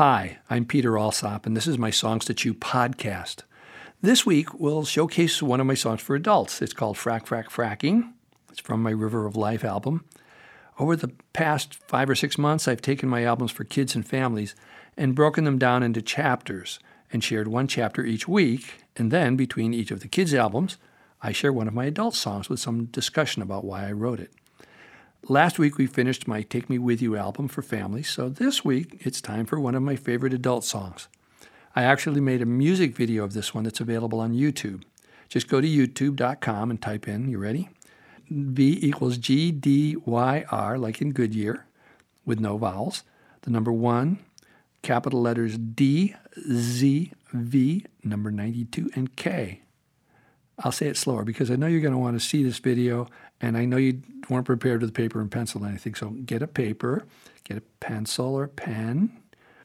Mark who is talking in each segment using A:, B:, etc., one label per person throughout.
A: Hi, I'm Peter Alsop, and this is my Songs to Chew podcast. This week, we'll showcase one of my songs for adults. It's called Frack, Frack, Fracking. It's from my River of Life album. Over the past five or six months, I've taken my albums for kids and families and broken them down into chapters and shared one chapter each week. And then, between each of the kids' albums, I share one of my adult songs with some discussion about why I wrote it. Last week we finished my Take Me With You album for families, so this week it's time for one of my favorite adult songs. I actually made a music video of this one that's available on YouTube. Just go to youtube.com and type in, you ready? V equals G D Y R, like in Goodyear, with no vowels. The number one, capital letters D, Z, V, number 92, and K. I'll say it slower because I know you're going to want to see this video and I know you weren't prepared with paper and pencil or anything. So get a paper, get a pencil or pen,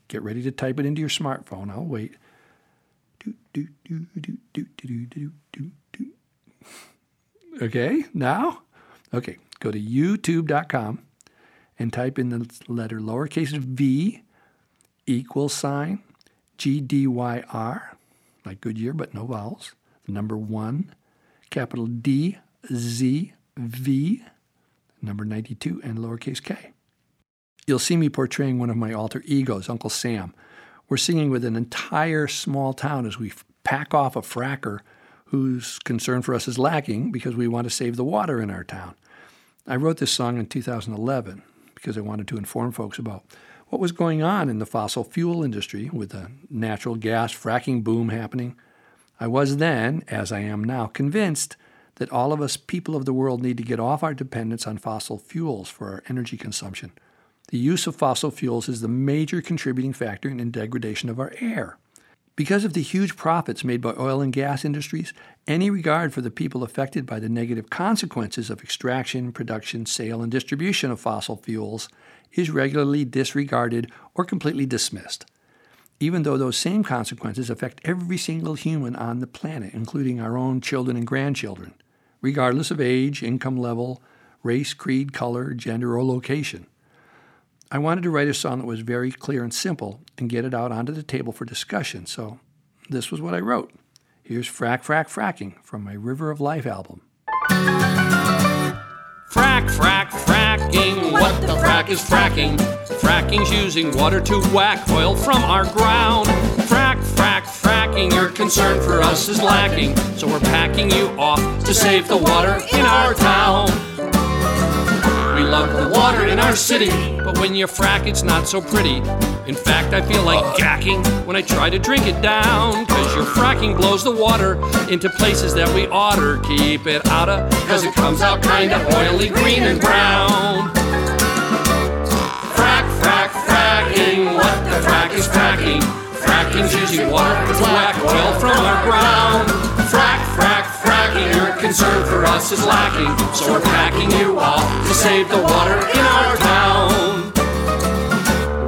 A: get ready to type it into your smartphone. I'll wait. Okay, now? Okay, go to youtube.com and type in the letter lowercase v equal sign GDYR, like Goodyear, but no vowels the number one, capital D, Z, V, number 92, and lowercase k. You'll see me portraying one of my alter egos, Uncle Sam. We're singing with an entire small town as we pack off a fracker whose concern for us is lacking because we want to save the water in our town. I wrote this song in 2011 because I wanted to inform folks about what was going on in the fossil fuel industry with the natural gas fracking boom happening I was then, as I am now, convinced that all of us people of the world need to get off our dependence on fossil fuels for our energy consumption. The use of fossil fuels is the major contributing factor in degradation of our air. Because of the huge profits made by oil and gas industries, any regard for the people affected by the negative consequences of extraction, production, sale, and distribution of fossil fuels is regularly disregarded or completely dismissed even though those same consequences affect every single human on the planet, including our own children and grandchildren, regardless of age, income level, race, creed, color, gender, or location. I wanted to write a song that was very clear and simple and get it out onto the table for discussion, so this was what I wrote. Here's Frack, Frack, Fracking from my River of Life album.
B: Frack, frack, fracking. What the frack is fracking? Fracking's using water to whack oil from our ground. Frack, frack, Your concern for us is lacking. So we're packing you off to save the water in our town. We love the water in our city, but when you frack, it's not so pretty. In fact, I feel like gacking when I try to drink it down. Cause your fracking blows the water into places that we oughter keep it out of. Cause it comes out kinda oily, green, and brown. Frack, frack, fracking. What the frack is fracking? Fracking's using water to whack oil from our ground. Frack, frack, fracking. Your concern for us is lacking. So we're packing you off to save the water in our town.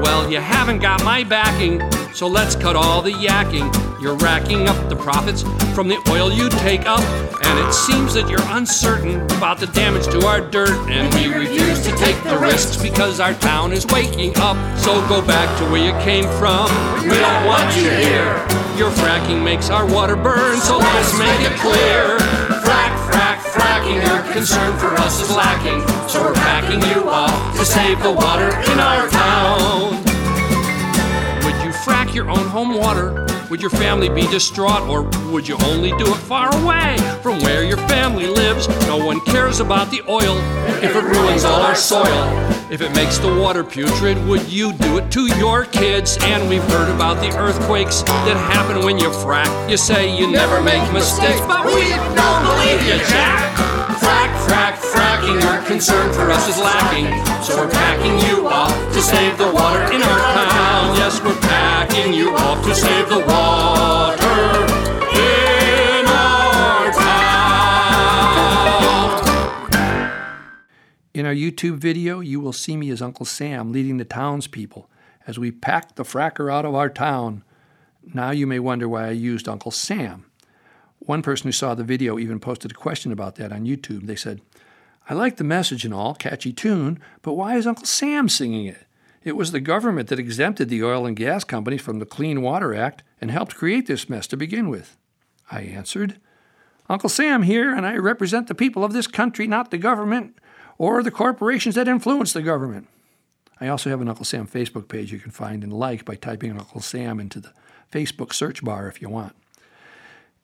B: Well, you haven't got my backing, so let's cut all the yakking. You're racking up the profits from the oil you take up, and it seems that you're uncertain about the damage to our dirt, and we refuse to take the risks because our town is waking up. So go back to where you came from. We don't want you here. Your fracking makes our water burn, so let's make it clear. Frack, frack, fracking, your concern for us is lacking, so we're packing you off to save the water in our town. Would you frack your own home water? Would your family be distraught, or would you only do it far away from where your family lives? No one cares about the oil if it ruins all our soil. If it makes the water putrid, would you do it to your kids? And we've heard about the earthquakes that happen when you frack. You say you never make mistakes, but we don't believe you, Jack. Frack, frack, fracking, our concern for us is lacking. So we're packing you off to save the water in our town. Yes, we're to save the water in our town.
A: In our YouTube video, you will see me as Uncle Sam leading the townspeople as we pack the fracker out of our town. Now you may wonder why I used Uncle Sam. One person who saw the video even posted a question about that on YouTube. They said, I like the message and all, catchy tune, but why is Uncle Sam singing it? It was the government that exempted the oil and gas companies from the Clean Water Act and helped create this mess to begin with. I answered, Uncle Sam here, and I represent the people of this country, not the government or the corporations that influence the government. I also have an Uncle Sam Facebook page you can find and like by typing Uncle Sam into the Facebook search bar if you want.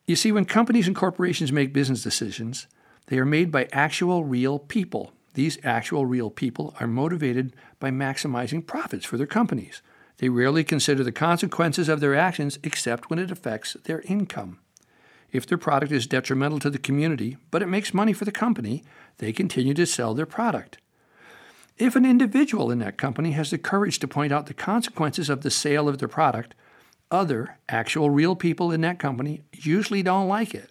A: You see, when companies and corporations make business decisions, they are made by actual real people. These actual real people are motivated by maximizing profits for their companies. They rarely consider the consequences of their actions except when it affects their income. If their product is detrimental to the community, but it makes money for the company, they continue to sell their product. If an individual in that company has the courage to point out the consequences of the sale of their product, other actual real people in that company usually don't like it.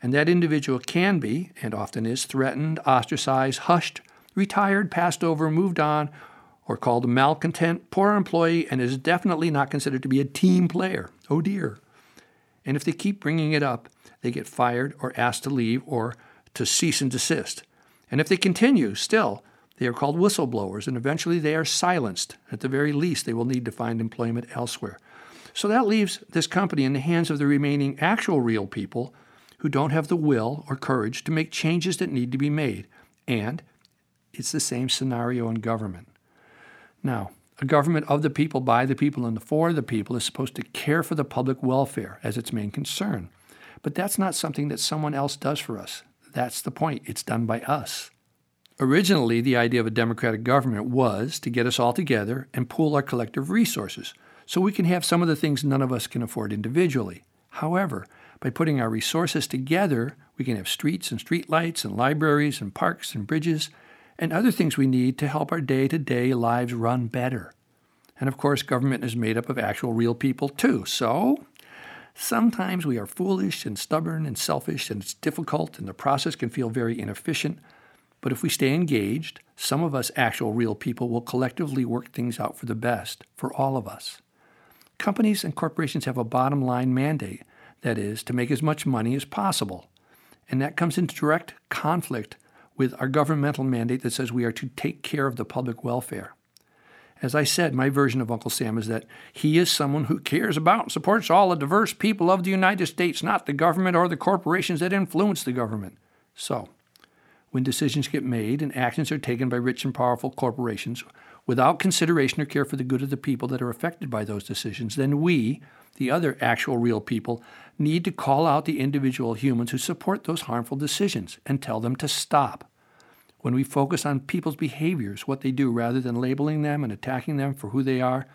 A: And that individual can be, and often is, threatened, ostracized, hushed, retired, passed over, moved on, or called a malcontent, poor employee, and is definitely not considered to be a team player. Oh dear. And if they keep bringing it up, they get fired or asked to leave or to cease and desist. And if they continue still, they are called whistleblowers, and eventually they are silenced. At the very least, they will need to find employment elsewhere. So that leaves this company in the hands of the remaining actual real people who don't have the will or courage to make changes that need to be made. And it's the same scenario in government. Now, a government of the people, by the people, and for the people is supposed to care for the public welfare as its main concern. But that's not something that someone else does for us. That's the point. It's done by us. Originally, the idea of a democratic government was to get us all together and pool our collective resources so we can have some of the things none of us can afford individually. However, by putting our resources together, we can have streets and streetlights and libraries and parks and bridges and other things we need to help our day to day lives run better. And of course, government is made up of actual real people too. So sometimes we are foolish and stubborn and selfish, and it's difficult, and the process can feel very inefficient. But if we stay engaged, some of us actual real people will collectively work things out for the best for all of us. Companies and corporations have a bottom line mandate that is, to make as much money as possible. And that comes into direct conflict with our governmental mandate that says we are to take care of the public welfare. As I said, my version of Uncle Sam is that he is someone who cares about and supports all the diverse people of the United States, not the government or the corporations that influence the government. So, when decisions get made and actions are taken by rich and powerful corporations without consideration or care for the good of the people that are affected by those decisions, then we, the other actual real people, need to call out the individual humans who support those harmful decisions and tell them to stop. When we focus on people's behaviors, what they do, rather than labeling them and attacking them for who they are,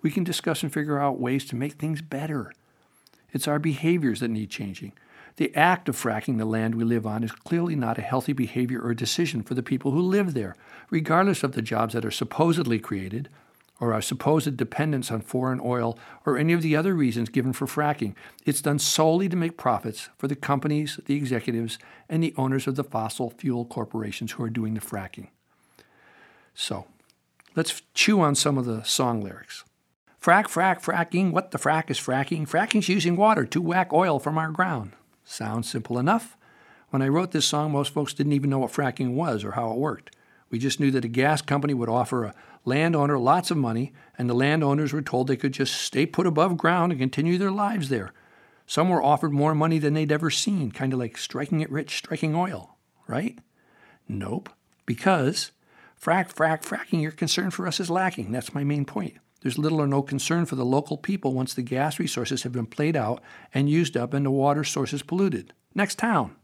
A: we can discuss and figure out ways to make things better. It's our behaviors that need changing. The act of fracking the land we live on is clearly not a healthy behavior or decision for the people who live there, regardless of the jobs that are supposedly created or our supposed dependence on foreign oil, or any of the other reasons given for fracking. It's done solely to make profits for the companies, the executives, and the owners of the fossil fuel corporations who are doing the fracking. So, let's chew on some of the song lyrics. Frack, frack, fracking. What the frack is fracking? Fracking's using water to whack oil from our ground. Sounds simple enough. When I wrote this song, most folks didn't even know what fracking was or how it worked. We just knew that a gas company would offer a landowner lots of money, and the landowners were told they could just stay put above ground and continue their lives there. Some were offered more money than they'd ever seen, kind of like striking it rich, striking oil, right? Nope, because frack, frack, fracking, your concern for us is lacking. That's my main point. There's little or no concern for the local people once the gas resources have been played out and used up and the water sources polluted. Next town.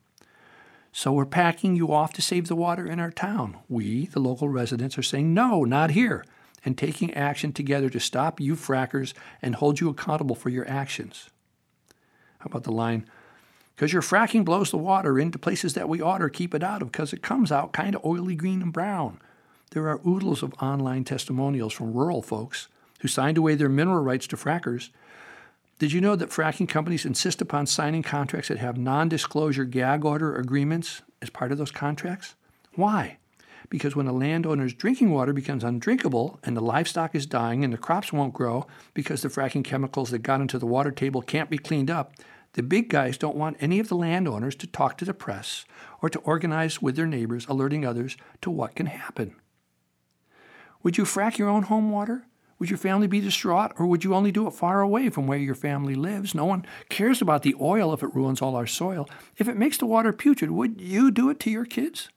A: So we're packing you off to save the water in our town. We, the local residents, are saying, no, not here, and taking action together to stop you frackers and hold you accountable for your actions. How about the line, because your fracking blows the water into places that we ought to keep it out of because it comes out kind of oily green and brown. There are oodles of online testimonials from rural folks who signed away their mineral rights to frackers did you know that fracking companies insist upon signing contracts that have non disclosure gag order agreements as part of those contracts? Why? Because when a landowner's drinking water becomes undrinkable and the livestock is dying and the crops won't grow because the fracking chemicals that got into the water table can't be cleaned up, the big guys don't want any of the landowners to talk to the press or to organize with their neighbors, alerting others to what can happen Would you frack your own home water? Would your family be distraught, or would you only do it far away from where your family lives? No one cares about the oil if it ruins all our soil. If it makes the water putrid, would you do it to your kids?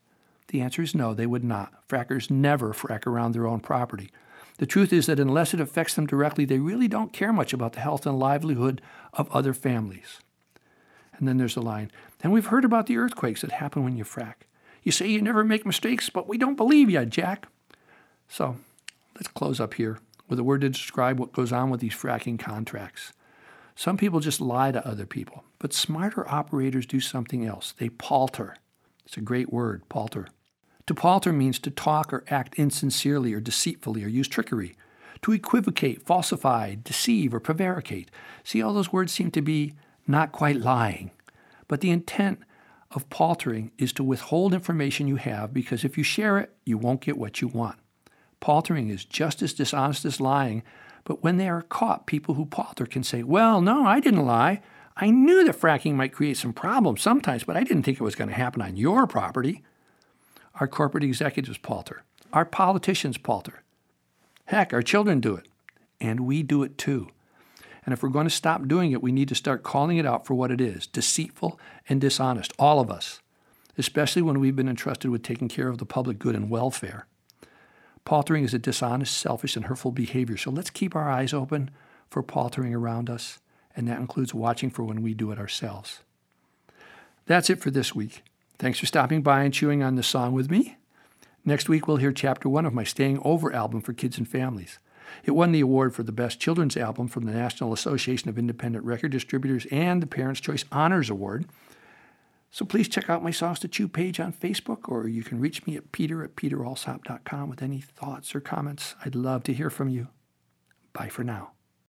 A: The answer is no, they would not. Frackers never frack around their own property. The truth is that unless it affects them directly, they really don't care much about the health and livelihood of other families. And then there's the line, and we've heard about the earthquakes that happen when you frack. You say you never make mistakes, but we don't believe you, Jack. So let's close up here with a word to describe what goes on with these fracking contracts. Some people just lie to other people, but smarter operators do something else. They palter. It's a great word, palter. To palter means to talk or act insincerely or deceitfully or use trickery. To equivocate, falsify, deceive, or prevaricate. See, all those words seem to be not quite lying. But the intent of paltering is to withhold information you have because if you share it, you won't get what you want. Paltering is just as dishonest as lying, but when they are caught, people who palter can say, Well, no, I didn't lie. I knew that fracking might create some problems sometimes, but I didn't think it was going to happen on your property. Our corporate executives palter. Our politicians palter. Heck, our children do it. And we do it too. And if we're going to stop doing it, we need to start calling it out for what it is deceitful and dishonest, all of us, especially when we've been entrusted with taking care of the public good and welfare. Paltering is a dishonest, selfish, and hurtful behavior, so let's keep our eyes open for paltering around us, and that includes watching for when we do it ourselves. That's it for this week. Thanks for stopping by and chewing on the song with me. Next week, we'll hear chapter one of my Staying Over album for kids and families. It won the award for the Best Children's Album from the National Association of Independent Record Distributors and the Parents' Choice Honors Award. So please check out my Songs to Chew page on Facebook, or you can reach me at peter at peteralsop.com with any thoughts or comments. I'd love to hear from you. Bye for now.